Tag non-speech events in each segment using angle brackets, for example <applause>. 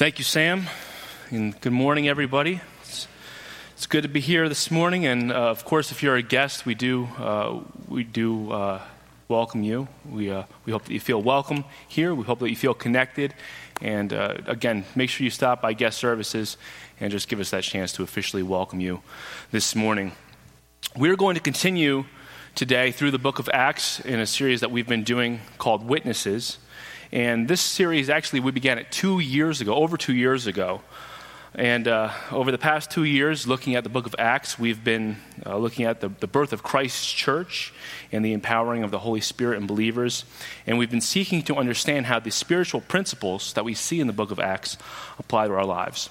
Thank you, Sam, and good morning, everybody. It's, it's good to be here this morning, and uh, of course, if you're a guest, we do uh, we do uh, welcome you. We uh, we hope that you feel welcome here. We hope that you feel connected, and uh, again, make sure you stop by guest services and just give us that chance to officially welcome you this morning. We're going to continue today through the book of Acts in a series that we've been doing called Witnesses. And this series, actually, we began it two years ago, over two years ago. And uh, over the past two years, looking at the book of Acts, we've been uh, looking at the, the birth of Christ's church and the empowering of the Holy Spirit in believers. And we've been seeking to understand how the spiritual principles that we see in the book of Acts apply to our lives.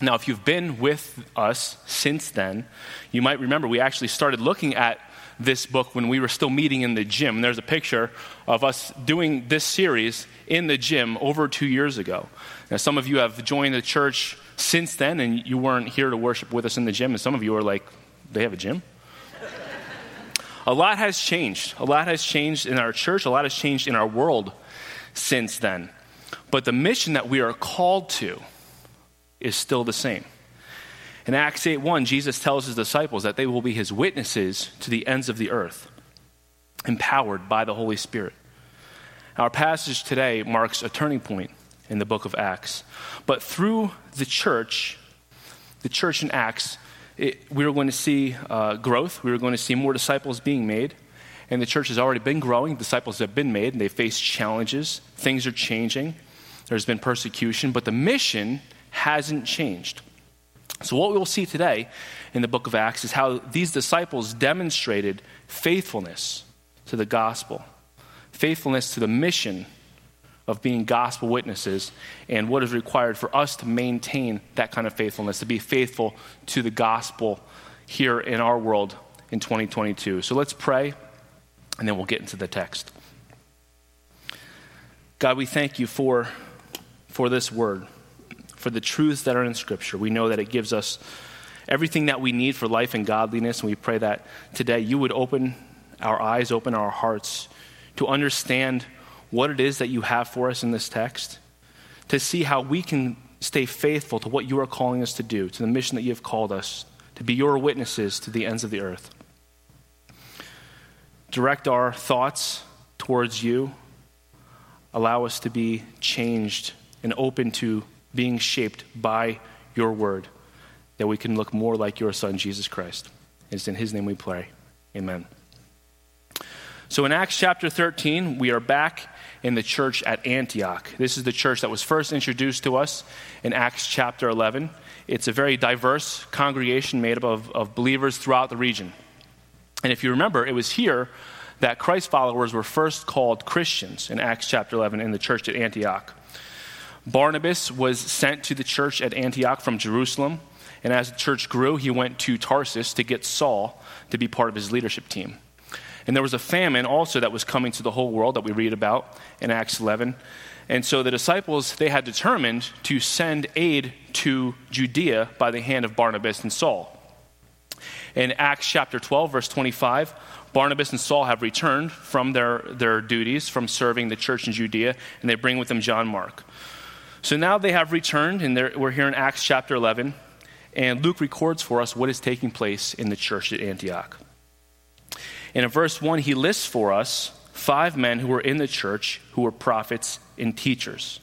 Now, if you've been with us since then, you might remember we actually started looking at this book when we were still meeting in the gym. There's a picture of us doing this series in the gym over two years ago. Now, some of you have joined the church since then, and you weren't here to worship with us in the gym, and some of you are like, they have a gym? a lot has changed. A lot has changed in our church, a lot has changed in our world since then. But the mission that we are called to is still the same. In Acts 8 1, Jesus tells his disciples that they will be his witnesses to the ends of the earth, empowered by the Holy Spirit. Our passage today marks a turning point in the book of Acts. But through the church, the church in Acts, it, we are going to see uh, growth. We are going to see more disciples being made. And the church has already been growing. Disciples have been made, and they face challenges. Things are changing. There's been persecution, but the mission hasn't changed. So, what we'll see today in the book of Acts is how these disciples demonstrated faithfulness to the gospel, faithfulness to the mission of being gospel witnesses, and what is required for us to maintain that kind of faithfulness, to be faithful to the gospel here in our world in 2022. So, let's pray, and then we'll get into the text. God, we thank you for, for this word for the truths that are in Scripture. We know that it gives us everything that we need for life and godliness, and we pray that today you would open our eyes, open our hearts to understand what it is that you have for us in this text, to see how we can stay faithful to what you are calling us to do, to the mission that you have called us, to be your witnesses to the ends of the earth. Direct our thoughts towards you. Allow us to be changed and open to being shaped by your word, that we can look more like your son, Jesus Christ. It's in his name we pray. Amen. So in Acts chapter 13, we are back in the church at Antioch. This is the church that was first introduced to us in Acts chapter 11. It's a very diverse congregation made up of, of believers throughout the region. And if you remember, it was here that Christ followers were first called Christians in Acts chapter 11 in the church at Antioch. Barnabas was sent to the church at Antioch from Jerusalem, and as the church grew, he went to Tarsus to get Saul to be part of his leadership team. And there was a famine also that was coming to the whole world that we read about in Acts 11. And so the disciples, they had determined to send aid to Judea by the hand of Barnabas and Saul. In Acts chapter 12, verse 25, Barnabas and Saul have returned from their, their duties from serving the church in Judea, and they bring with them John Mark. So now they have returned, and we're here in Acts chapter 11, and Luke records for us what is taking place in the church at Antioch. And in verse 1, he lists for us five men who were in the church who were prophets and teachers.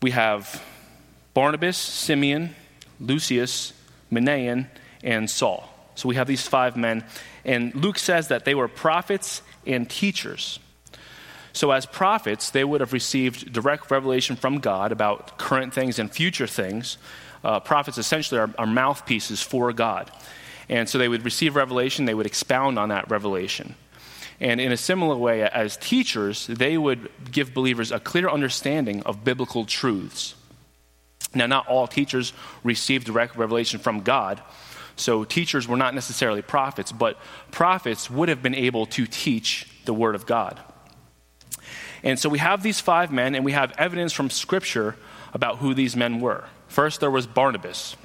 We have Barnabas, Simeon, Lucius, Manaen, and Saul. So we have these five men, and Luke says that they were prophets and teachers. So, as prophets, they would have received direct revelation from God about current things and future things. Uh, prophets essentially are, are mouthpieces for God. And so they would receive revelation, they would expound on that revelation. And in a similar way, as teachers, they would give believers a clear understanding of biblical truths. Now, not all teachers receive direct revelation from God. So, teachers were not necessarily prophets, but prophets would have been able to teach the Word of God. And so we have these five men, and we have evidence from Scripture about who these men were. First, there was Barnabas.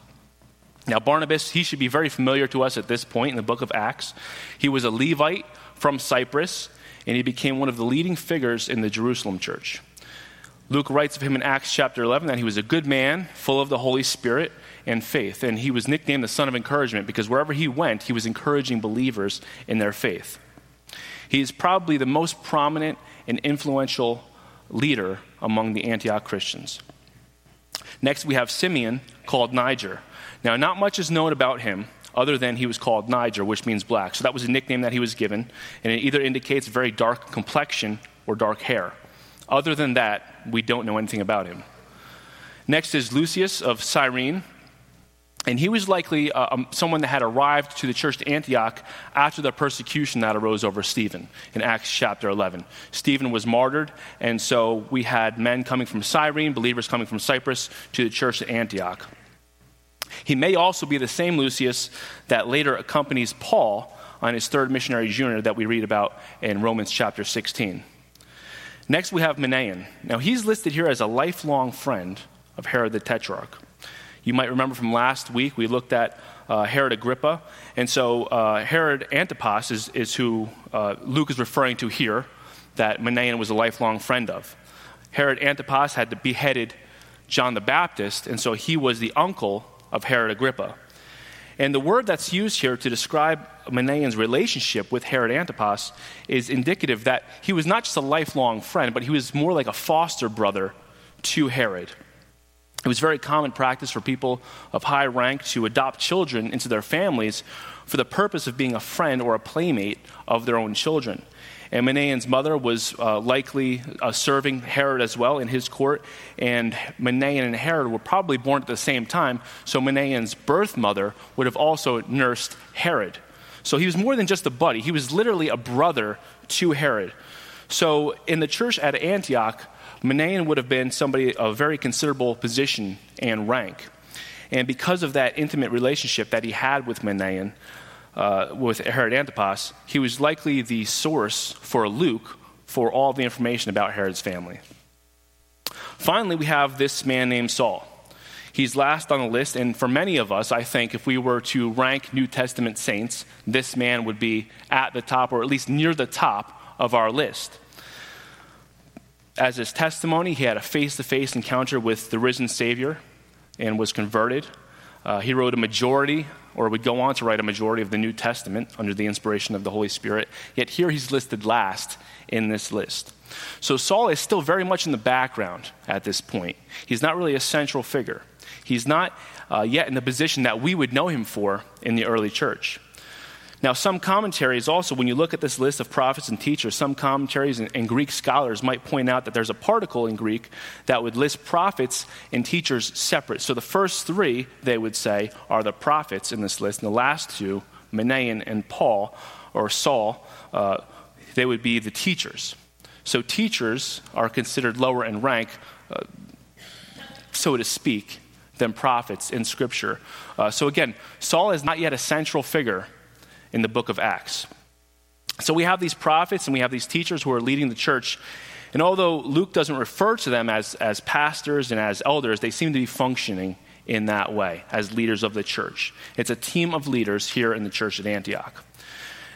Now, Barnabas, he should be very familiar to us at this point in the book of Acts. He was a Levite from Cyprus, and he became one of the leading figures in the Jerusalem church. Luke writes of him in Acts chapter 11 that he was a good man, full of the Holy Spirit and faith. And he was nicknamed the son of encouragement because wherever he went, he was encouraging believers in their faith. He is probably the most prominent and influential leader among the Antioch Christians. Next, we have Simeon, called Niger. Now, not much is known about him other than he was called Niger, which means black. So that was a nickname that he was given, and it either indicates very dark complexion or dark hair. Other than that, we don't know anything about him. Next is Lucius of Cyrene. And he was likely uh, um, someone that had arrived to the church at Antioch after the persecution that arose over Stephen in Acts chapter 11. Stephen was martyred, and so we had men coming from Cyrene, believers coming from Cyprus, to the church at Antioch. He may also be the same Lucius that later accompanies Paul on his third missionary journey that we read about in Romans chapter 16. Next, we have Manaen. Now, he's listed here as a lifelong friend of Herod the Tetrarch. You might remember from last week, we looked at uh, Herod Agrippa. And so, uh, Herod Antipas is, is who uh, Luke is referring to here, that Manaen was a lifelong friend of. Herod Antipas had to beheaded John the Baptist, and so he was the uncle of Herod Agrippa. And the word that's used here to describe Manaen's relationship with Herod Antipas is indicative that he was not just a lifelong friend, but he was more like a foster brother to Herod. It was very common practice for people of high rank to adopt children into their families for the purpose of being a friend or a playmate of their own children. And Manaen's mother was uh, likely uh, serving Herod as well in his court, and Manaen and Herod were probably born at the same time, so Manaen's birth mother would have also nursed Herod. So he was more than just a buddy, he was literally a brother to Herod. So in the church at Antioch, Manaen would have been somebody of very considerable position and rank. And because of that intimate relationship that he had with Manaen, uh, with Herod Antipas, he was likely the source for Luke for all the information about Herod's family. Finally, we have this man named Saul. He's last on the list, and for many of us, I think if we were to rank New Testament saints, this man would be at the top, or at least near the top of our list. As his testimony, he had a face to face encounter with the risen Savior and was converted. Uh, he wrote a majority or would go on to write a majority of the New Testament under the inspiration of the Holy Spirit. Yet here he's listed last in this list. So Saul is still very much in the background at this point. He's not really a central figure. He's not uh, yet in the position that we would know him for in the early church. Now, some commentaries also, when you look at this list of prophets and teachers, some commentaries and, and, Greek scholars might point out that there's a particle in Greek that would list prophets and teachers separate. So the first three, they would say, are the prophets in this list, and the last two, Manaen and Paul, or Saul, uh, they would be the teachers. So teachers are considered lower in rank, uh, so to speak, than prophets in Scripture. Uh, so again, Saul is not yet a central figure in the book of Acts. So we have these prophets and we have these teachers who are leading the church. And although Luke doesn't refer to them as, as pastors and as elders, they seem to be functioning in that way as leaders of the church. It's a team of leaders here in the church at Antioch.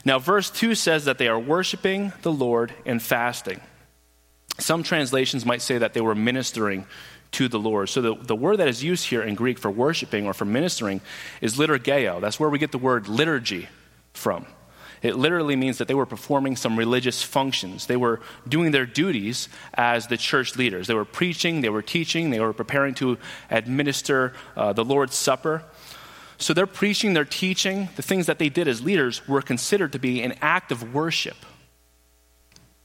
Now, verse 2 says that they are worshiping the Lord and fasting. Some translations might say that they were ministering to the Lord. So the, the word that is used here in Greek for worshiping or for ministering is liturgeo. That's where we get the word liturgy from. It literally means that they were performing some religious functions. They were doing their duties as the church leaders. They were preaching, they were teaching, they were preparing to administer uh, the Lord's Supper. So their preaching, their teaching, the things that they did as leaders were considered to be an act of worship.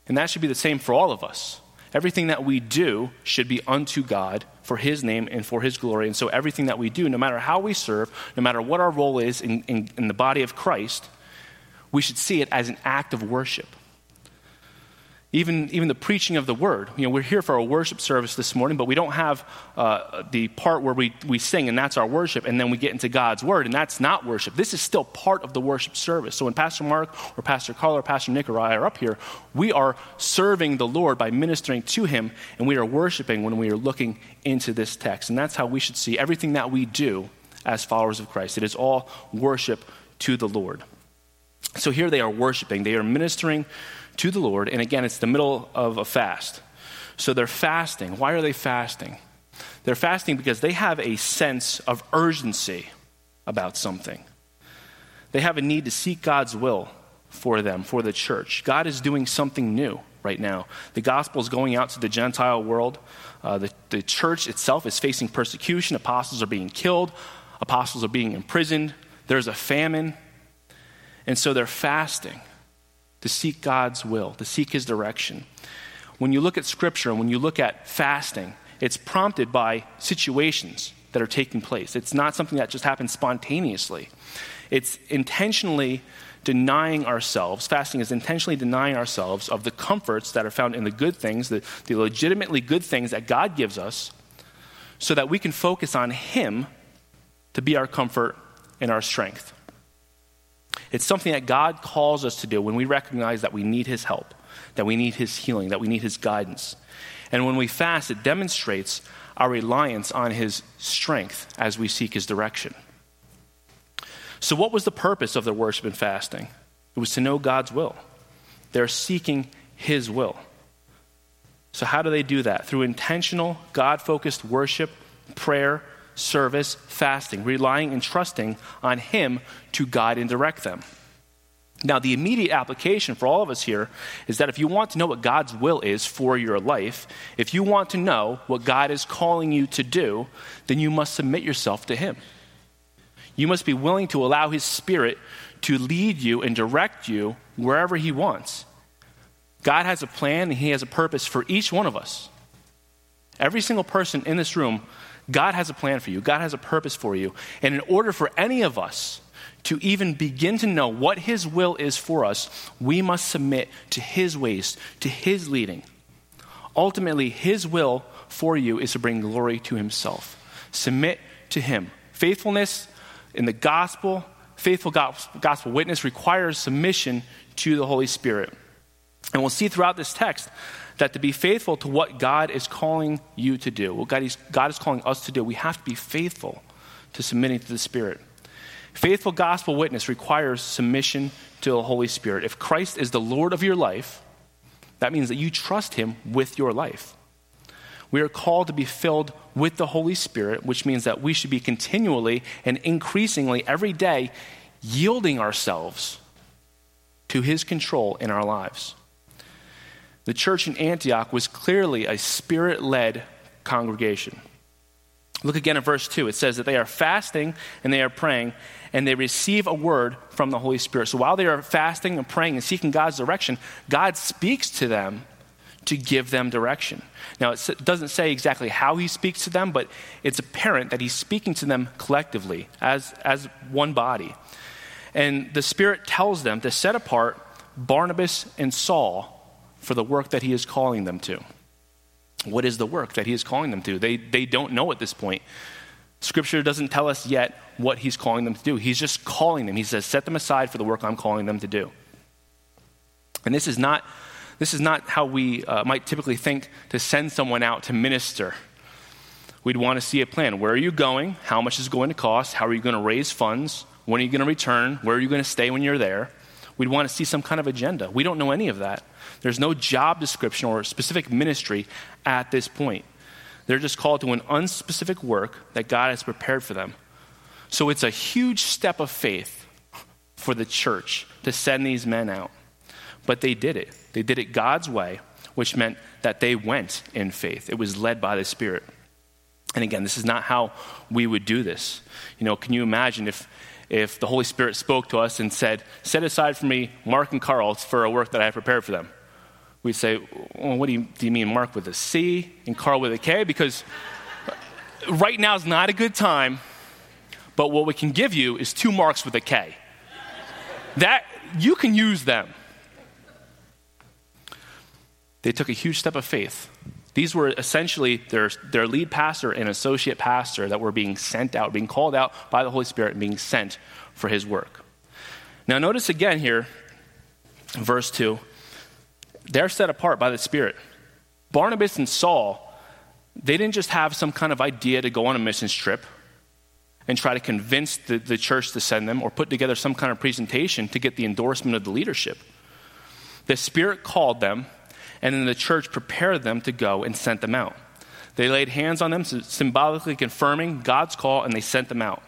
And that should be the same for all of us. Everything that we do should be unto God for His name and for His glory. And so everything that we do, no matter how we serve, no matter what our role is in, in, in the body of Christ, we should see it as an act of worship. Even, even the preaching of the word. You know, we're here for a worship service this morning, but we don't have uh, the part where we, we sing and that's our worship, and then we get into God's word, and that's not worship. This is still part of the worship service. So when Pastor Mark or Pastor Carl or Pastor Nick or I are up here, we are serving the Lord by ministering to him, and we are worshiping when we are looking into this text. And that's how we should see everything that we do as followers of Christ. It is all worship to the Lord. So here they are worshiping, they are ministering to the Lord. And again, it's the middle of a fast. So they're fasting. Why are they fasting? They're fasting because they have a sense of urgency about something. They have a need to seek God's will for them, for the church. God is doing something new right now. The gospel is going out to the Gentile world. Uh, the, the church itself is facing persecution. Apostles are being killed, apostles are being imprisoned. There's a famine. And so they're fasting to seek God's will, to seek his direction. When you look at scripture and when you look at fasting, it's prompted by situations that are taking place. It's not something that just happens spontaneously. It's intentionally denying ourselves, fasting is intentionally denying ourselves of the comforts that are found in the good things, the, the legitimately good things that God gives us, so that we can focus on Him to be our comfort and our strength. It's something that God calls us to do when we recognize that we need His help, that we need His healing, that we need His guidance. And when we fast, it demonstrates our reliance on His strength as we seek His direction. So, what was the purpose of their worship and fasting? It was to know God's will. They're seeking His will. So, how do they do that? Through intentional, God focused worship, prayer, service, fasting, relying and trusting on Him to guide and direct them. Now, the immediate application for all of us here is that if you want to know what God's will is for your life, if you want to know what God is calling you to do, then you must submit yourself to Him. You must be willing to allow His Spirit to lead you and direct you wherever He wants. God has a plan and He has a purpose for each one of us. Every single person in this room, God has a plan for you, God has a purpose for you. And in order for any of us, to even begin to know what His will is for us, we must submit to His ways, to His leading. Ultimately, His will for you is to bring glory to Himself. Submit to Him. Faithfulness in the gospel, faithful gospel witness requires submission to the Holy Spirit. And we'll see throughout this text that to be faithful to what God is calling you to do, what God is, God is calling us to do, we have to be faithful to submitting to the Spirit. Faithful gospel witness requires submission to the Holy Spirit. If Christ is the Lord of your life, that means that you trust Him with your life. We are called to be filled with the Holy Spirit, which means that we should be continually and increasingly every day yielding ourselves to His control in our lives. The church in Antioch was clearly a spirit led congregation. Look again at verse 2. It says that they are fasting and they are praying, and they receive a word from the Holy Spirit. So while they are fasting and praying and seeking God's direction, God speaks to them to give them direction. Now, it doesn't say exactly how he speaks to them, but it's apparent that he's speaking to them collectively as, as one body. And the Spirit tells them to set apart Barnabas and Saul for the work that he is calling them to. What is the work that he is calling them to? They, they don't know at this point. Scripture doesn't tell us yet what he's calling them to do. He's just calling them. He says, Set them aside for the work I'm calling them to do. And this is not, this is not how we uh, might typically think to send someone out to minister. We'd want to see a plan. Where are you going? How much is it going to cost? How are you going to raise funds? When are you going to return? Where are you going to stay when you're there? We'd want to see some kind of agenda. We don't know any of that. There's no job description or specific ministry at this point. They're just called to an unspecific work that God has prepared for them. So it's a huge step of faith for the church to send these men out. But they did it. They did it God's way, which meant that they went in faith. It was led by the Spirit. And again, this is not how we would do this. You know, can you imagine if, if the Holy Spirit spoke to us and said, Set aside for me Mark and Carl for a work that I have prepared for them? We say, well, what do you, do you mean Mark with a C and Carl with a K? Because right now is not a good time, but what we can give you is two marks with a K. That, you can use them. They took a huge step of faith. These were essentially their, their lead pastor and associate pastor that were being sent out, being called out by the Holy Spirit and being sent for his work. Now, notice again here, verse 2 they're set apart by the Spirit. Barnabas and Saul, they didn't just have some kind of idea to go on a missions trip and try to convince the, the church to send them or put together some kind of presentation to get the endorsement of the leadership. The Spirit called them, and then the church prepared them to go and sent them out. They laid hands on them, symbolically confirming God's call, and they sent them out.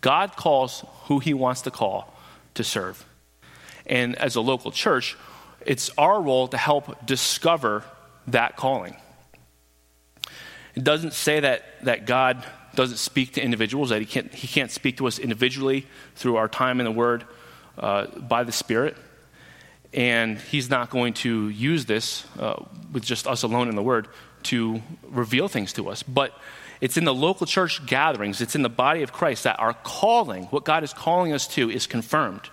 God calls who he wants to call to serve. And as a local church, it's our role to help discover that calling. It doesn't say that, that God doesn't speak to individuals, that he can't, he can't speak to us individually through our time in the Word uh, by the Spirit. And he's not going to use this uh, with just us alone in the Word to reveal things to us. But it's in the local church gatherings, it's in the body of Christ that our calling, what God is calling us to, is confirmed.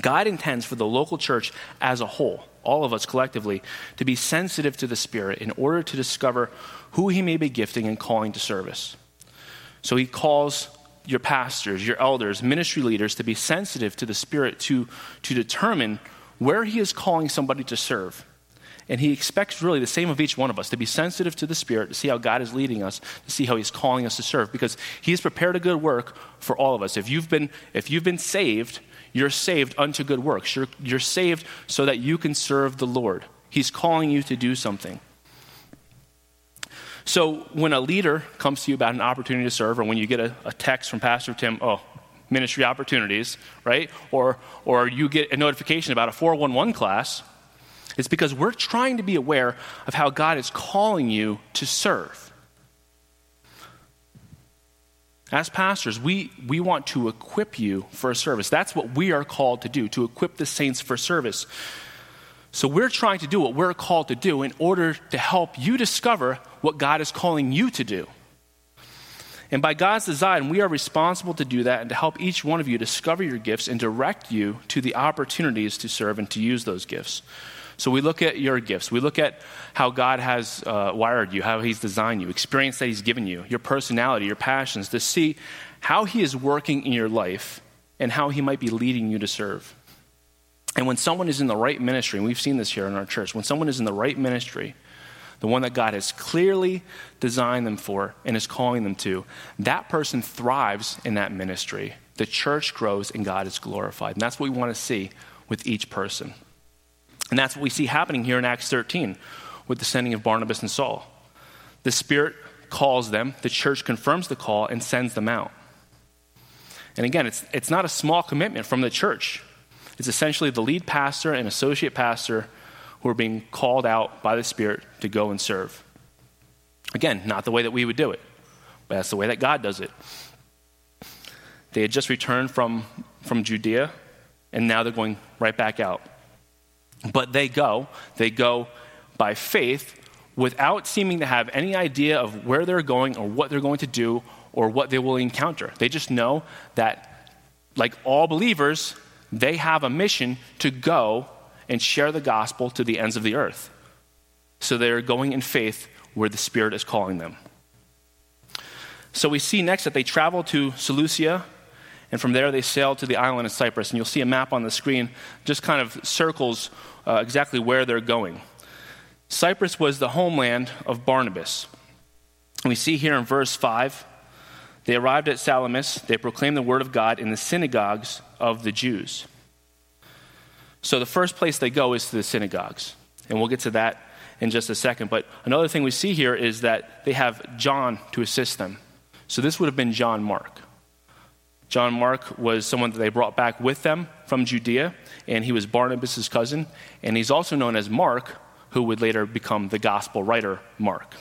God intends for the local church as a whole, all of us collectively, to be sensitive to the Spirit in order to discover who He may be gifting and calling to service. So He calls your pastors, your elders, ministry leaders to be sensitive to the Spirit to, to determine where He is calling somebody to serve and he expects really the same of each one of us to be sensitive to the Spirit, to see how God is leading us, to see how he's calling us to serve, because he has prepared a good work for all of us. If you've been, if you've been saved, you're saved unto good works. You're, you're saved so that you can serve the Lord. He's calling you to do something. So when a leader comes to you about an opportunity to serve, or when you get a, a text from Pastor Tim, oh, ministry opportunities, right? Or, or you get a notification about a 411 class, it's because we're trying to be aware of how God is calling you to serve. As pastors, we, we want to equip you for a service. That's what we are called to do, to equip the saints for service. So we're trying to do what we're called to do in order to help you discover what God is calling you to do. And by God's design, we are responsible to do that and to help each one of you discover your gifts and direct you to the opportunities to serve and to use those gifts. So we look at your gifts. We look at how God has uh, wired you, how He's designed you, experience that He's given you, your personality, your passions, to see how He is working in your life and how He might be leading you to serve. And when someone is in the right ministry, and we've seen this here in our church, when someone is in the right ministry, the one that God has clearly designed them for and is calling them to, that person thrives in that ministry. The church grows and God is glorified. And that's what we want to see with each person. And that's what we see happening here in Acts 13 with the sending of Barnabas and Saul. The Spirit calls them, the church confirms the call, and sends them out. And again, it's, it's not a small commitment from the church. It's essentially the lead pastor and associate pastor who are being called out by the Spirit to go and serve. Again, not the way that we would do it, but that's the way that God does it. They had just returned from, from Judea, and now they're going right back out. But they go, they go by faith without seeming to have any idea of where they're going or what they're going to do or what they will encounter. They just know that, like all believers, they have a mission to go and share the gospel to the ends of the earth. So they're going in faith where the Spirit is calling them. So we see next that they travel to Seleucia and from there, they sailed to the island of Cyprus. And you'll see a map on the screen, just kind of circles uh, exactly where they're going. Cyprus was the homeland of Barnabas. And we see here in verse 5 they arrived at Salamis, they proclaimed the word of God in the synagogues of the Jews. So the first place they go is to the synagogues. And we'll get to that in just a second. But another thing we see here is that they have John to assist them. So this would have been John Mark. John Mark was someone that they brought back with them from Judea, and he was Barnabas' cousin. And he's also known as Mark, who would later become the gospel writer Mark.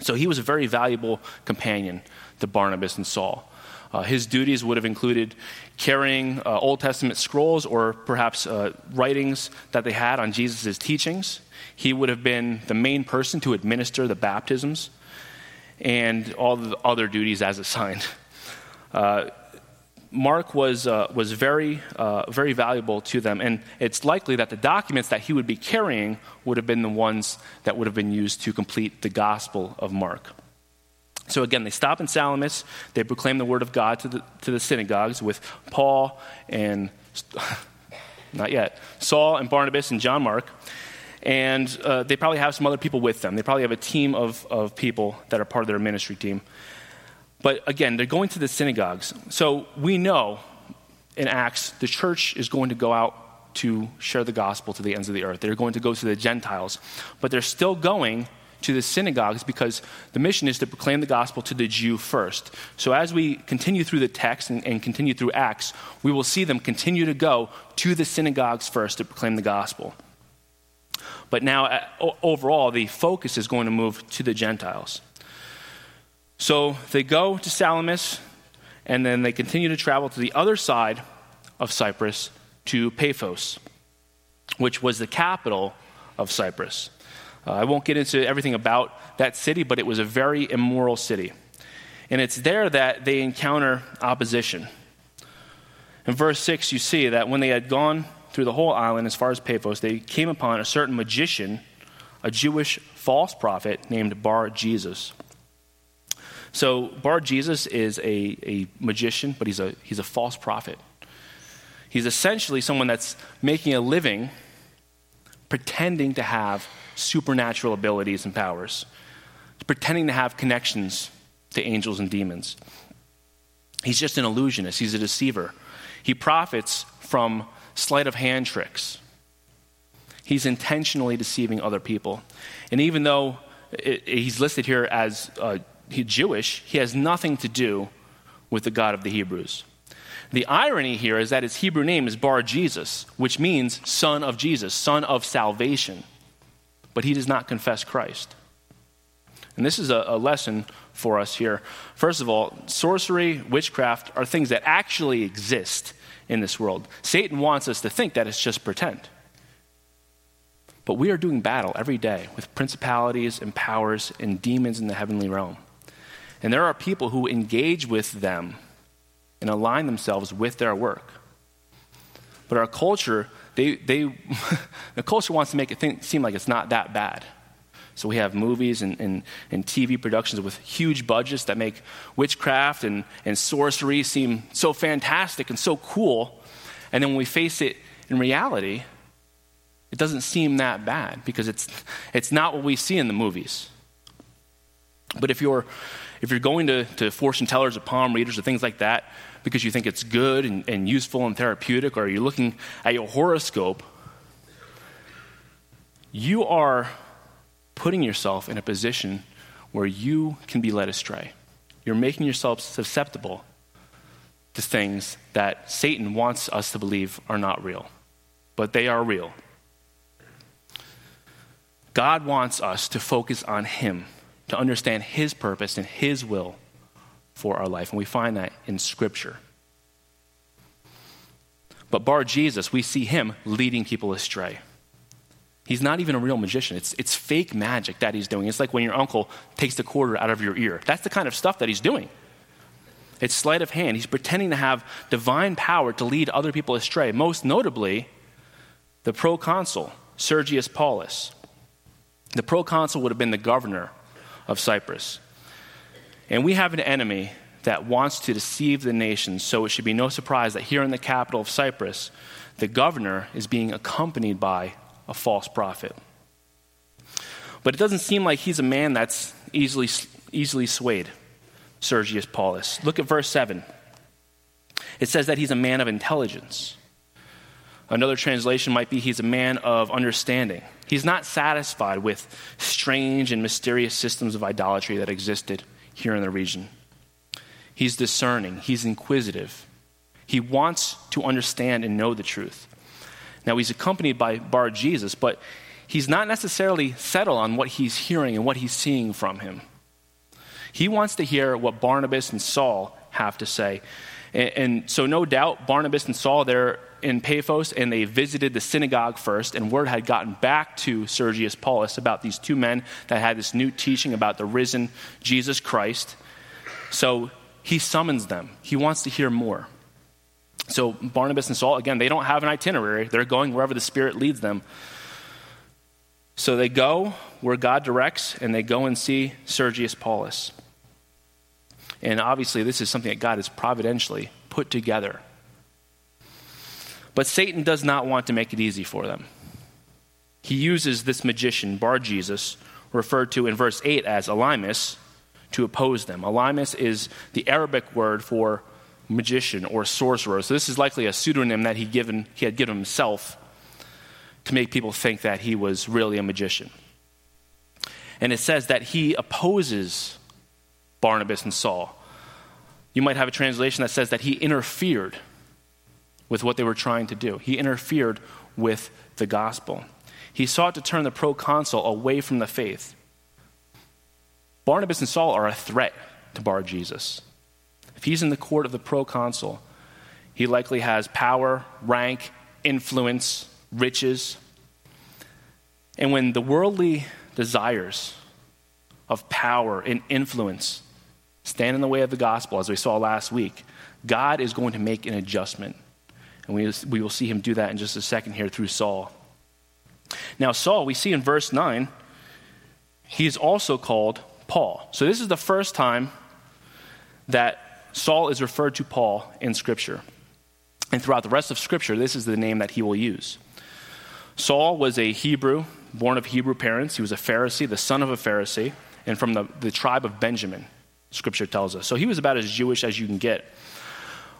So he was a very valuable companion to Barnabas and Saul. Uh, his duties would have included carrying uh, Old Testament scrolls or perhaps uh, writings that they had on Jesus' teachings. He would have been the main person to administer the baptisms and all the other duties as assigned. Uh, Mark was, uh, was very, uh, very valuable to them, and it's likely that the documents that he would be carrying would have been the ones that would have been used to complete the Gospel of Mark. So again, they stop in Salamis, they proclaim the word of God to the, to the synagogues with Paul and, <laughs> not yet, Saul and Barnabas and John Mark. And uh, they probably have some other people with them. They probably have a team of, of people that are part of their ministry team. But again, they're going to the synagogues. So we know in Acts the church is going to go out to share the gospel to the ends of the earth. They're going to go to the Gentiles. But they're still going to the synagogues because the mission is to proclaim the gospel to the Jew first. So as we continue through the text and, and continue through Acts, we will see them continue to go to the synagogues first to proclaim the gospel. But now, overall, the focus is going to move to the Gentiles. So they go to Salamis, and then they continue to travel to the other side of Cyprus to Paphos, which was the capital of Cyprus. Uh, I won't get into everything about that city, but it was a very immoral city. And it's there that they encounter opposition. In verse 6, you see that when they had gone through the whole island as far as Paphos, they came upon a certain magician, a Jewish false prophet named Bar Jesus. So, Bar Jesus is a, a magician, but he's a, he's a false prophet. He's essentially someone that's making a living pretending to have supernatural abilities and powers, pretending to have connections to angels and demons. He's just an illusionist, he's a deceiver. He profits from sleight of hand tricks. He's intentionally deceiving other people. And even though it, he's listed here as uh, Jewish, he has nothing to do with the God of the Hebrews. The irony here is that his Hebrew name is Bar Jesus, which means son of Jesus, son of salvation but he does not confess Christ. And this is a, a, lesson for us here. First of all, sorcery, witchcraft are things that actually exist in this world. Satan wants us to think that it's just pretend. But we are doing battle every day with principalities and powers and demons in the heavenly realm. And there are people who engage with them and align themselves with their work. But our culture they, they <laughs> the culture wants to make it think, seem like it's not that bad. So we have movies and, and, and, TV productions with huge budgets that make witchcraft and, and sorcery seem so fantastic and so cool. And then when we face it in reality, it doesn't seem that bad because it's, it's not what we see in the movies. But if you're, if you're going to, to fortune tellers or palm readers or things like that, because you think it's good and, and useful and therapeutic, or you're looking at your horoscope, you are putting yourself in a position where you can be led astray. You're making yourself susceptible to things that Satan wants us to believe are not real, but they are real. God wants us to focus on Him, to understand His purpose and His will for our life. And we find that in Scripture. But Bar Jesus, we see him leading people astray. He's not even a real magician. It's, it's fake magic that he's doing. It's like when your uncle takes the quarter out of your ear. That's the kind of stuff that he's doing. It's sleight of hand. He's pretending to have divine power to lead other people astray, most notably the proconsul, Sergius Paulus. The proconsul would have been the governor of Cyprus. And we have an enemy that wants to deceive the nations, so it should be no surprise that here in the capital of Cyprus, the governor is being accompanied by a false prophet. But it doesn't seem like he's a man that's easily, easily swayed, Sergius Paulus. Look at verse 7. It says that he's a man of intelligence. Another translation might be he's a man of understanding. He's not satisfied with strange and mysterious systems of idolatry that existed here in the region. He's discerning, he's inquisitive. He wants to understand and know the truth. Now, he's accompanied by Bar Jesus, but he's not necessarily settled on what he's hearing and what he's seeing from him. He wants to hear what Barnabas and Saul have to say. And, and so, no doubt, Barnabas and Saul, they're in Paphos and they visited the synagogue first, and word had gotten back to Sergius Paulus about these two men that had this new teaching about the risen Jesus Christ. So he summons them, he wants to hear more. So Barnabas and Saul, again, they don't have an itinerary, they're going wherever the Spirit leads them. So they go where God directs, and they go and see Sergius Paulus. And obviously, this is something that God has providentially put together but Satan does not want to make it easy for them. He uses this magician, Bar Jesus, referred to in verse 8 as Elymas, to oppose them. Elymas is the Arabic word for magician or sorcerer. So this is likely a pseudonym that he, given, he had given himself to make people think that he was really a magician. And it says that he opposes Barnabas and Saul. You might have a translation that says that he interfered with what they were trying to do, he interfered with the gospel. He sought to turn the proconsul away from the faith. Barnabas and Saul are a threat to Bar Jesus. If he's in the court of the proconsul, he likely has power, rank, influence, riches. And when the worldly desires of power and influence stand in the way of the gospel, as we saw last week, God is going to make an adjustment. And we, we will see him do that in just a second here through Saul. Now, Saul, we see in verse 9, he is also called Paul. So, this is the first time that Saul is referred to Paul in Scripture. And throughout the rest of Scripture, this is the name that he will use. Saul was a Hebrew, born of Hebrew parents. He was a Pharisee, the son of a Pharisee, and from the, the tribe of Benjamin, Scripture tells us. So he was about as Jewish as you can get.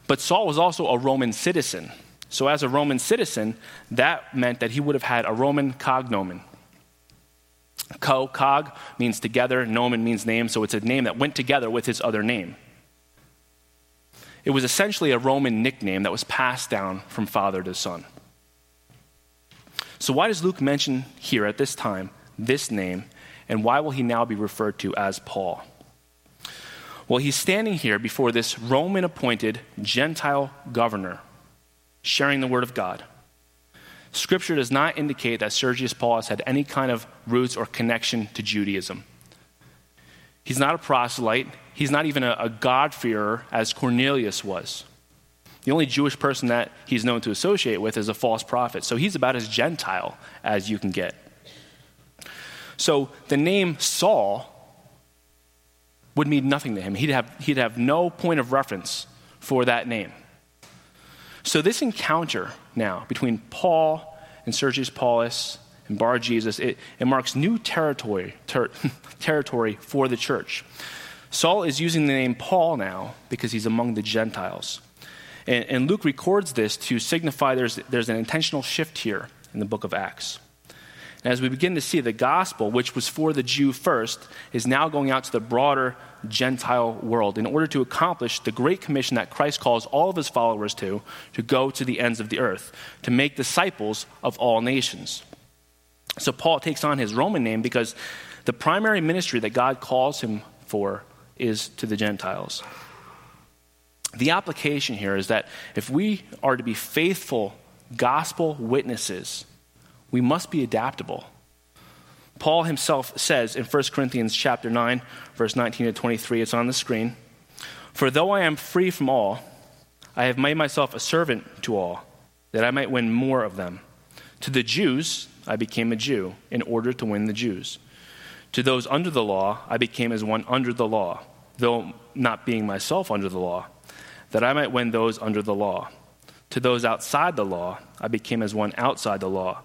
But Saul was also a Roman citizen. So, as a Roman citizen, that meant that he would have had a Roman cognomen. Co, cog means together, nomen means name, so it's a name that went together with his other name. It was essentially a Roman nickname that was passed down from father to son. So, why does Luke mention here at this time this name, and why will he now be referred to as Paul? Well, he's standing here before this Roman appointed Gentile governor, sharing the word of God. Scripture does not indicate that Sergius Paulus had any kind of roots or connection to Judaism. He's not a proselyte. He's not even a, a God-fearer as Cornelius was. The only Jewish person that he's known to associate with is a false prophet. So he's about as Gentile as you can get. So the name Saul would mean nothing to him. He'd have, he'd have no point of reference for that name. So this encounter now between Paul and Sergius Paulus and Bar Jesus, it, it marks new territory, ter- <laughs> territory for the church. Saul is using the name Paul now because he's among the Gentiles. And, and Luke records this to signify there's, there's an intentional shift here in the book of Acts. And as we begin to see the gospel, which was for the Jew first, is now going out to the broader Gentile world in order to accomplish the great commission that Christ calls all of his followers to, to go to the ends of the earth, to make disciples of all nations. So Paul takes on his Roman name because the primary ministry that God calls him for is to the Gentiles. The application here is that if we are to be faithful gospel witnesses, we must be adaptable. Paul himself says in 1 Corinthians chapter 9, verse 19 to 23, it's on the screen, For though I am free from all, I have made myself a servant to all, that I might win more of them. To the Jews, I became a Jew in order to win the Jews. To those under the law, I became as one under the law, though not being myself under the law, that I might win those under the law. To those outside the law, I became as one outside the law,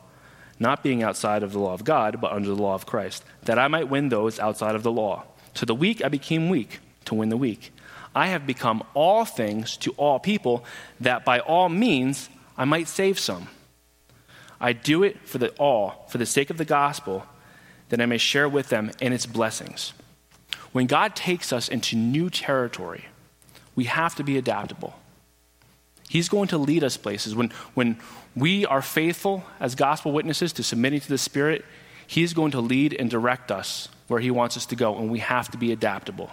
not being outside of the law of God, but under the law of Christ, that I might win those outside of the law. To the weak, I became weak to win the weak. I have become all things to all people, that by all means I might save some. I do it for the all, for the sake of the gospel, that I may share with them in its blessings. When God takes us into new territory, we have to be adaptable. He's going to lead us places. When, when we are faithful as gospel witnesses to submitting to the Spirit, He is going to lead and direct us where He wants us to go, and we have to be adaptable.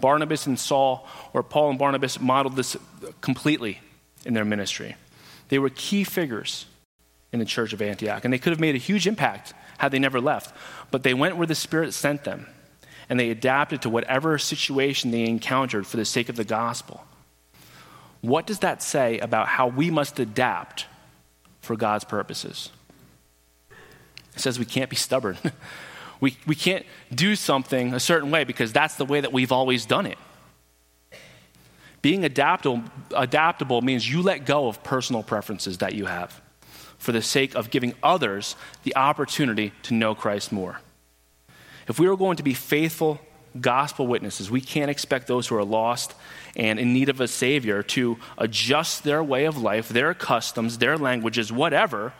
Barnabas and Saul, or Paul and Barnabas, modeled this completely in their ministry. They were key figures in the church of Antioch. And they could have made a huge impact had they never left. But they went where the Spirit sent them, and they adapted to whatever situation they encountered for the sake of the gospel. What does that say about how we must adapt for God's purposes? It says we can't be stubborn. <laughs> we, we can't do something a certain way because that's the way that we've always done it. Being adaptable, adaptable means you let go of personal preferences that you have for the sake of giving others the opportunity to know Christ more. If we are going to be faithful gospel witnesses, we can't expect those who are lost and in need of a Savior to adjust their way of life, their customs, their languages, whatever,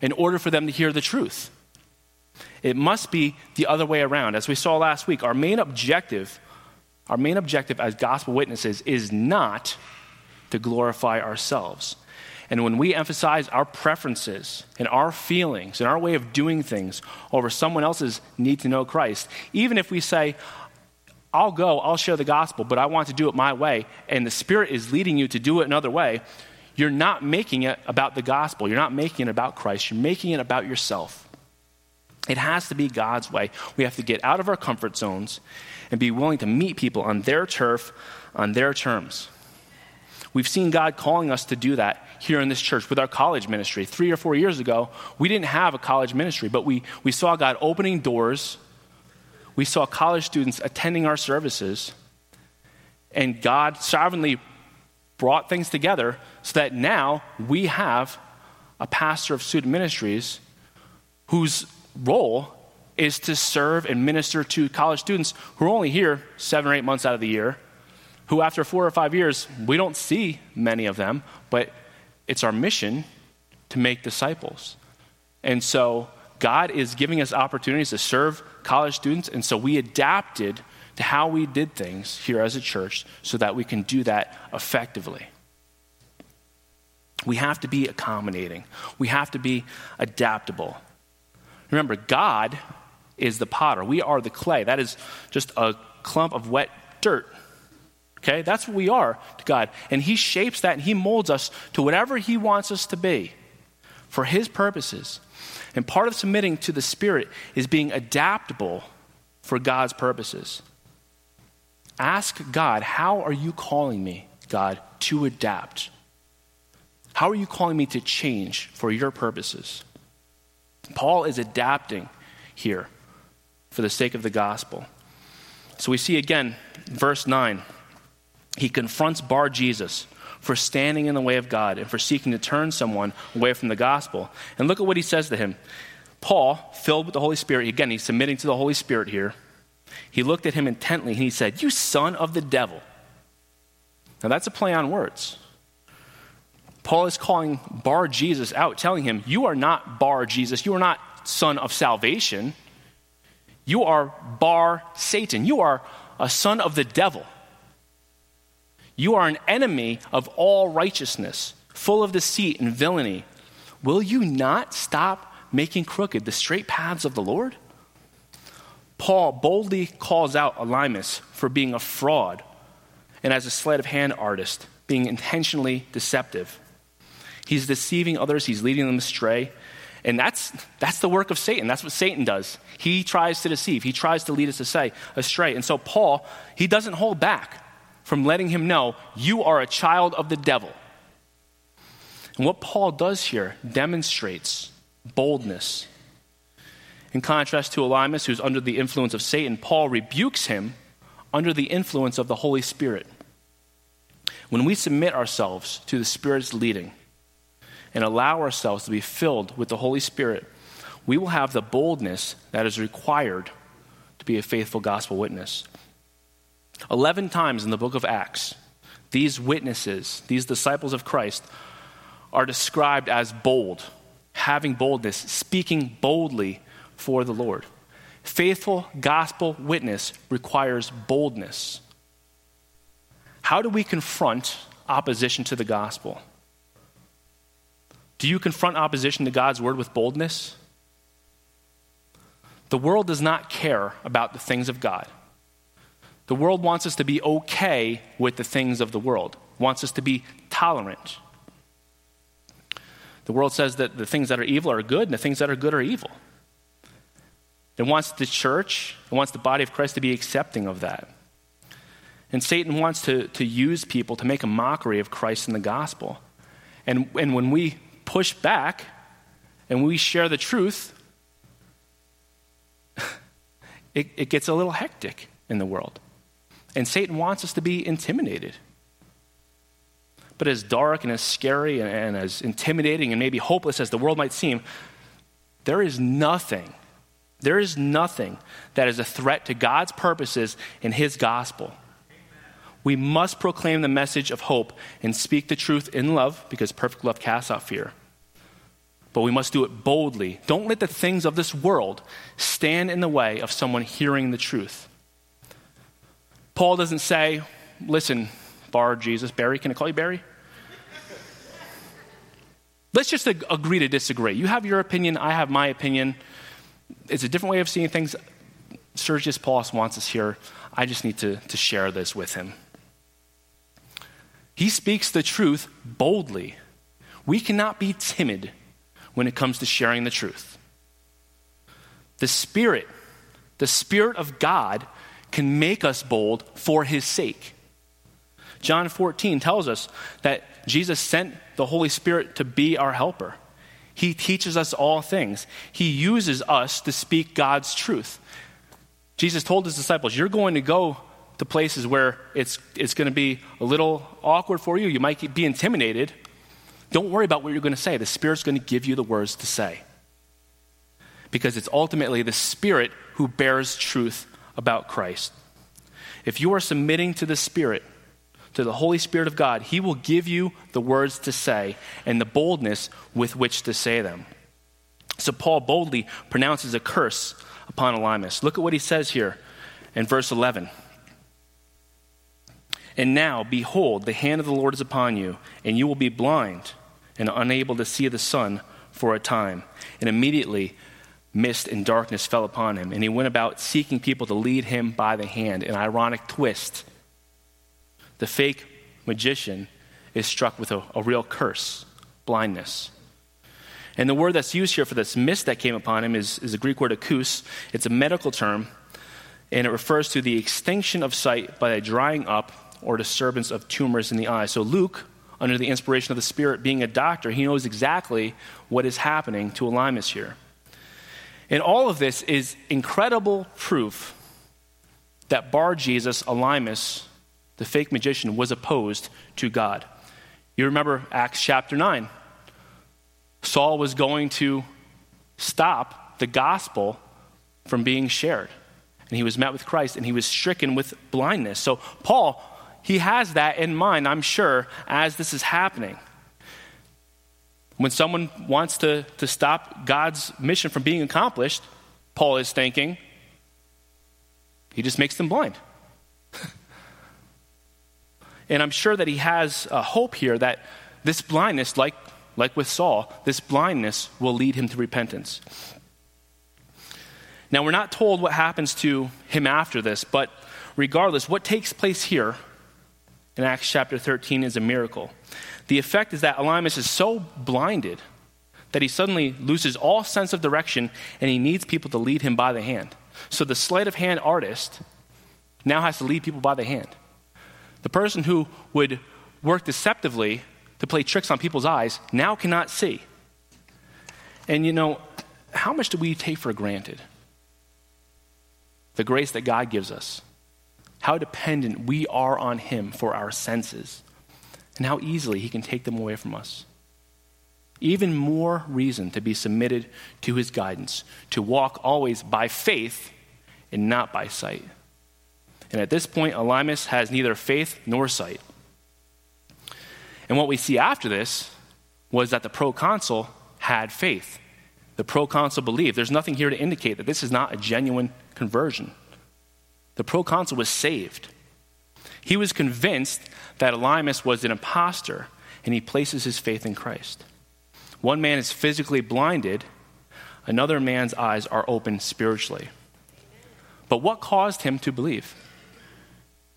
in order for them to hear the truth. It must be the other way around. As we saw last week, our main objective, our main objective as gospel witnesses is not to glorify ourselves. And when we emphasize our preferences and our feelings and our way of doing things over someone else's need to know Christ, even if we say, I'll go, I'll share the gospel, but I want to do it my way, and the Spirit is leading you to do it another way, you're not making it about the gospel. You're not making it about Christ. You're making it about yourself. It has to be God's way. We have to get out of our comfort zones and be willing to meet people on their turf, on their terms. We've seen God calling us to do that here in this church with our college ministry. Three or four years ago, we didn't have a college ministry, but we, we saw God opening doors. We saw college students attending our services. And God sovereignly brought things together so that now we have a pastor of student ministries whose role is to serve and minister to college students who are only here seven or eight months out of the year, who after four or five years, we don't see many of them, but it's our mission to make disciples. And so God is giving us opportunities to serve college students, and so we adapted to how we did things here as a church so that we can do that effectively. We have to be accommodating, we have to be adaptable. Remember, God is the potter, we are the clay. That is just a clump of wet dirt. Okay? That's what we are to God. And He shapes that and He molds us to whatever He wants us to be for His purposes. And part of submitting to the Spirit is being adaptable for God's purposes. Ask God, how are you calling me, God, to adapt? How are you calling me to change for your purposes? Paul is adapting here for the sake of the gospel. So we see again, verse 9 he confronts Bar Jesus for standing in the way of God and for seeking to turn someone away from the gospel. And look at what he says to him. Paul, filled with the Holy Spirit, again, he's submitting to the Holy Spirit here. He looked at him intently and he said, You son of the devil. Now that's a play on words. Paul is calling Bar Jesus out, telling him, You are not Bar Jesus. You are not son of salvation. You are Bar Satan. You are a son of the devil. You are an enemy of all righteousness, full of deceit and villainy. Will you not stop making crooked the straight paths of the Lord? Paul boldly calls out Elymas for being a fraud and as a sleight of hand artist, being intentionally deceptive. He's deceiving others, he's leading them astray. And that's, that's the work of Satan. That's what Satan does. He tries to deceive, he tries to lead us astray. And so, Paul, he doesn't hold back from letting him know, you are a child of the devil. And what Paul does here demonstrates boldness. In contrast to Elymas, who's under the influence of Satan, Paul rebukes him under the influence of the Holy Spirit. When we submit ourselves to the Spirit's leading and allow ourselves to be filled with the Holy Spirit, we will have the boldness that is required to be a faithful gospel witness. 11 times in the book of Acts, these witnesses, these disciples of Christ, are described as bold, having boldness, speaking boldly for the Lord. Faithful gospel witness requires boldness. How do we confront opposition to the gospel? Do you confront opposition to God's word with boldness? The world does not care about the things of God. The world wants us to be okay with the things of the world, wants us to be tolerant. The world says that the things that are evil are good and the things that are good are evil. It wants the church, it wants the body of Christ to be accepting of that. And Satan wants to, to use people to make a mockery of Christ and the gospel. And, and when we push back and we share the truth, <laughs> it, it gets a little hectic in the world. And Satan wants us to be intimidated. But as dark and as scary and, and as intimidating and maybe hopeless as the world might seem, there is nothing, there is nothing that is a threat to God's purposes in His gospel. We must proclaim the message of hope and speak the truth in love because perfect love casts out fear. but we must do it boldly. Don't let the things of this world stand in the way of someone hearing the truth. Paul doesn't say, listen, Bar Jesus, Barry, can I call you Barry? Let's just ag- agree to disagree. You have your opinion, I have my opinion. It's a different way of seeing things. Sergius Paulus wants us here. I just need to, to share this with him. He speaks the truth boldly. We cannot be timid when it comes to sharing the truth. The Spirit, the Spirit of God, can make us bold for His sake. John 14 tells us that Jesus sent the Holy Spirit to be our helper. He teaches us all things. He uses us to speak God's truth. Jesus told his disciples, You're going to go to places where it's, it's going to be a little awkward for you. You might be intimidated. Don't worry about what you're going to say. The Spirit's going to give you the words to say. Because it's ultimately the Spirit who bears truth about Christ. If you are submitting to the Spirit, to the Holy Spirit of God, He will give you the words to say and the boldness with which to say them. So Paul boldly pronounces a curse upon Elymas. Look at what he says here in verse 11. And now, behold, the hand of the Lord is upon you, and you will be blind and unable to see the sun for a time. And immediately, mist and darkness fell upon him, and he went about seeking people to lead him by the hand. An ironic twist. The fake magician is struck with a, a real curse blindness. And the word that's used here for this mist that came upon him is, is the Greek word akous. It's a medical term, and it refers to the extinction of sight by a drying up or disturbance of tumors in the eye. So Luke, under the inspiration of the Spirit, being a doctor, he knows exactly what is happening to Elymas here. And all of this is incredible proof that Bar Jesus, Elymas, the fake magician, was opposed to God. You remember Acts chapter 9. Saul was going to stop the gospel from being shared. And he was met with Christ and he was stricken with blindness. So, Paul he has that in mind, I'm sure, as this is happening. When someone wants to, to stop God's mission from being accomplished, Paul is thinking, he just makes them blind. <laughs> and I'm sure that he has a hope here that this blindness, like, like with Saul, this blindness will lead him to repentance. Now, we're not told what happens to him after this, but regardless, what takes place here in Acts chapter 13 is a miracle. The effect is that Elymas is so blinded that he suddenly loses all sense of direction and he needs people to lead him by the hand. So the sleight of hand artist now has to lead people by the hand. The person who would work deceptively to play tricks on people's eyes now cannot see. And you know, how much do we take for granted? The grace that God gives us how dependent we are on Him for our senses, and how easily He can take them away from us. Even more reason to be submitted to His guidance, to walk always by faith and not by sight. And at this point, Elymas has neither faith nor sight. And what we see after this was that the proconsul had faith. The proconsul believed. There's nothing here to indicate that this is not a genuine conversion the proconsul was saved. He was convinced that Elymas was an impostor, and he places his faith in Christ. One man is physically blinded, another man's eyes are open spiritually. But what caused him to believe?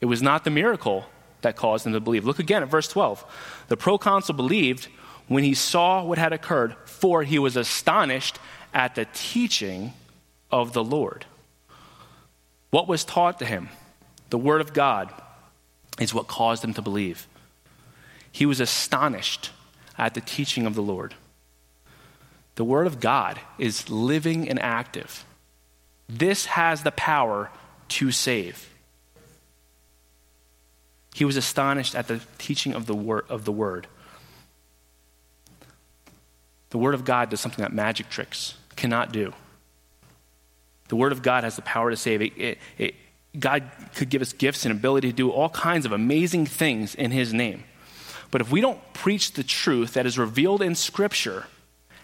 It was not the miracle that caused him to believe. Look again at verse 12. The proconsul believed when he saw what had occurred, for he was astonished at the teaching of the Lord. What was taught to him, the Word of God, is what caused him to believe. He was astonished at the teaching of the Lord. The Word of God is living and active. This has the power to save. He was astonished at the teaching of the, word, of the Word. The Word of God does something that magic tricks cannot do. The Word of God has the power to save. It, it, it, God could give us gifts and ability to do all kinds of amazing things in His name. But if we don't preach the truth that is revealed in Scripture,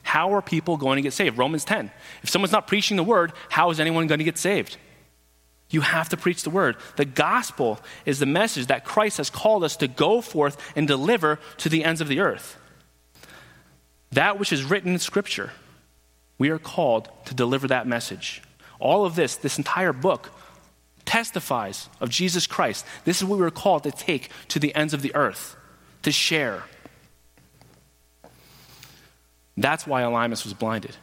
How are people going to get saved? Romans 10. If someone's not preaching the word, how is anyone going to get saved? You have to preach the word. The gospel is the message that Christ has called us to go forth and deliver to the ends of the earth. That which is written in Scripture, we are called to deliver that message. All of this, this entire book, testifies of Jesus Christ. This is what we are called to take to the ends of the earth, to share. That's why Elymas was blinded.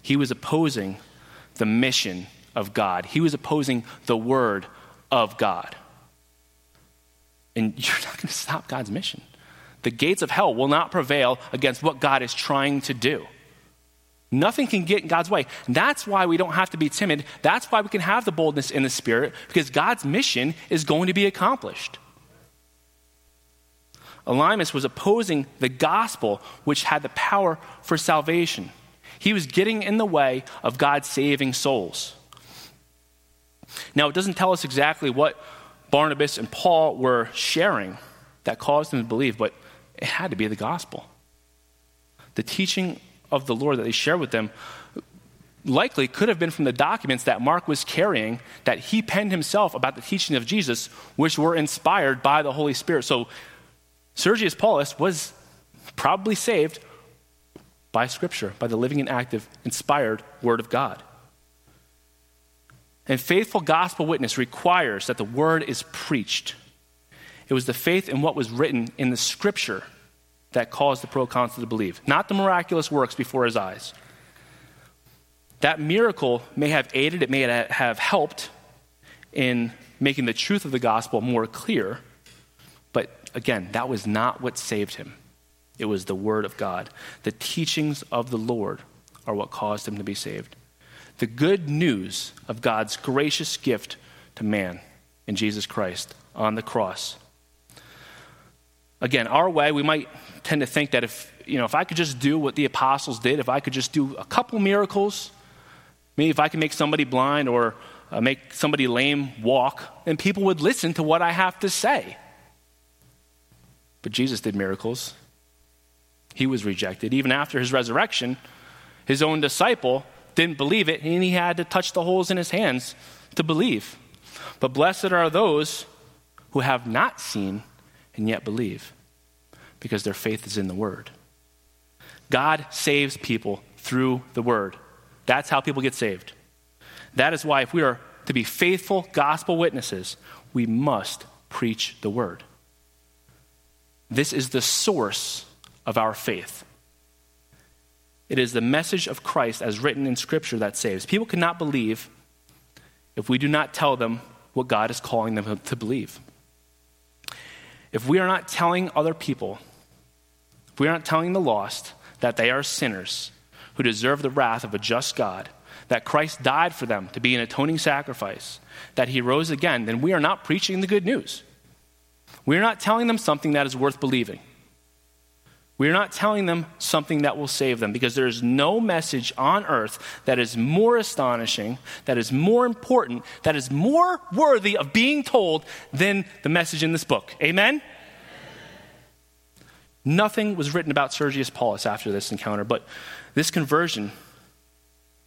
He was opposing the mission of God, he was opposing the word of God. And <laughs> you're not going to stop God's mission. The gates of hell will not prevail against what God is trying to do. Nothing can get in God's way. That's why we don't have to be timid. That's why we can have the boldness in the Spirit, because God's mission is going to be accomplished. Elymas was opposing the gospel, which had the power for salvation. He was getting in the way of God saving souls. Now, it doesn't tell us exactly what Barnabas and Paul were sharing that caused them to believe, but it had to be the gospel. The teaching of the Lord that they shared with them likely could have been from the documents that Mark was carrying that he penned himself about the teaching of Jesus, which were inspired by the Holy Spirit. So Sergius Paulus was probably saved by Scripture, by the living and active, inspired Word of God. And faithful gospel witness requires that the Word is preached. It was the faith in what was written in the Scripture that caused the proconsul to believe, not the miraculous works before his eyes. That miracle may have aided, it may have helped in making the truth of the gospel more clear but again, that was not what saved him. It was the Word of God. The teachings of the Lord are what caused him to be saved. The good news of God's gracious gift to man in Jesus Christ on the cross. Again, our way, we might tend to think that if, you know, if I could just do what the apostles did, if I could just do a couple miracles, maybe if I could make somebody blind or uh, make somebody lame walk, then people would listen to what I have to say. But Jesus did miracles. He was rejected. Even after his resurrection, his own disciple didn't believe it, and he had to touch the holes in his hands to believe. But blessed are those who have not seen and yet believe, because their faith is in the Word. God saves people through the Word. That's how people get saved. That is why, if we are to be faithful gospel witnesses, we must preach the Word. This is the source of our faith. It is the message of Christ as written in Scripture that saves. People cannot believe if we do not tell them what God is calling them to believe. If we are not telling other people, if we are not telling the lost that they are sinners who deserve the wrath of a just God, that Christ died for them to be an atoning sacrifice, that he rose again, then we are not preaching the good news. We're not telling them something that is worth believing. We're not telling them something that will save them because there is no message on earth that is more astonishing, that is more important, that is more worthy of being told than the message in this book. Amen? Nothing was written about Sergius Paulus after this encounter, but this conversion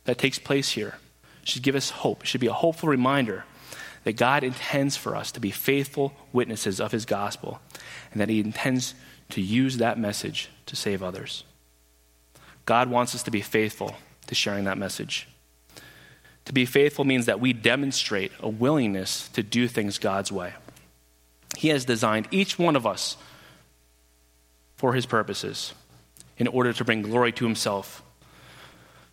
that takes place here should give us hope. It should be a hopeful reminder that God intends for us to be faithful witnesses of his gospel and that he intends to use that message to save others. God wants us to be faithful to sharing that message. To be faithful means that we demonstrate a willingness to do things God's way. He has designed each one of us for his purposes in order to bring glory to himself.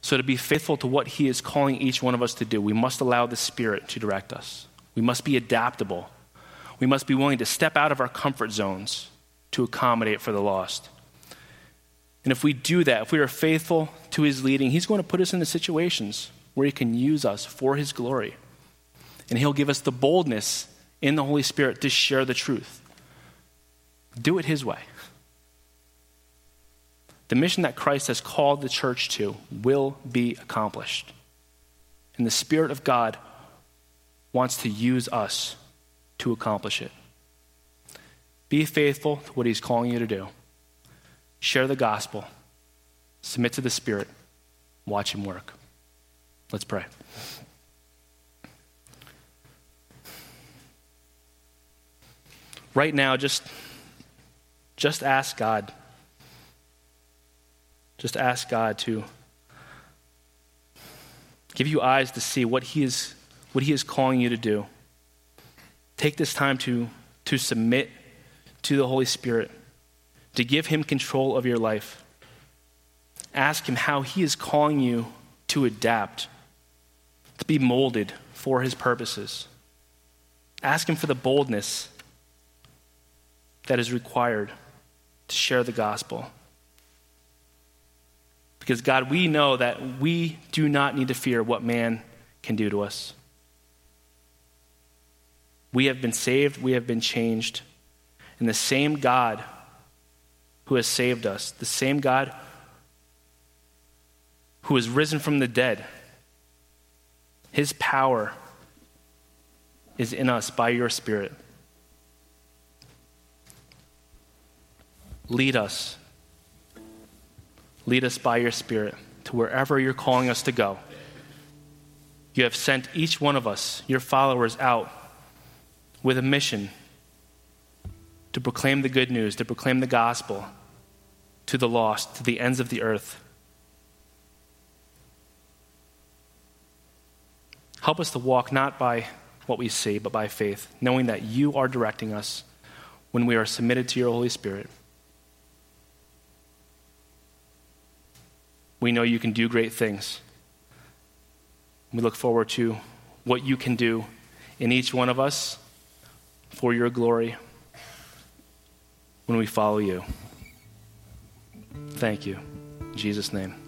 So, to be faithful to what he is calling each one of us to do, we must allow the Spirit to direct us. We must be adaptable. We must be willing to step out of our comfort zones to accommodate for the lost. And if we do that, if we are faithful to his leading, he's going to put us into situations where he can use us for his glory. And he'll give us the boldness in the Holy Spirit to share the truth. Do it his way. The mission that Christ has called the church to will be accomplished. And the Spirit of God wants to use us to accomplish it. Be faithful to what He's calling you to do. Share the gospel. Submit to the Spirit. Watch Him work. Let's pray. Right now, just, just ask God. Just ask God to give you eyes to see what He is, what he is calling you to do. Take this time to, to submit to the Holy Spirit, to give Him control of your life. Ask Him how He is calling you to adapt, to be molded for His purposes. Ask Him for the boldness that is required to share the gospel. Because, God, we know that we do not need to fear what man can do to us. We have been saved, we have been changed. And the same God who has saved us, the same God who has risen from the dead, his power is in us by your Spirit. Lead us. Lead us by your Spirit to wherever you're calling us to go. You have sent each one of us, your followers, out with a mission to proclaim the good news, to proclaim the gospel to the lost, to the ends of the earth. Help us to walk not by what we see, but by faith, knowing that you are directing us when we are submitted to your Holy Spirit. We know you can do great things. We look forward to what you can do in each one of us for your glory when we follow you. Thank you. In Jesus' name.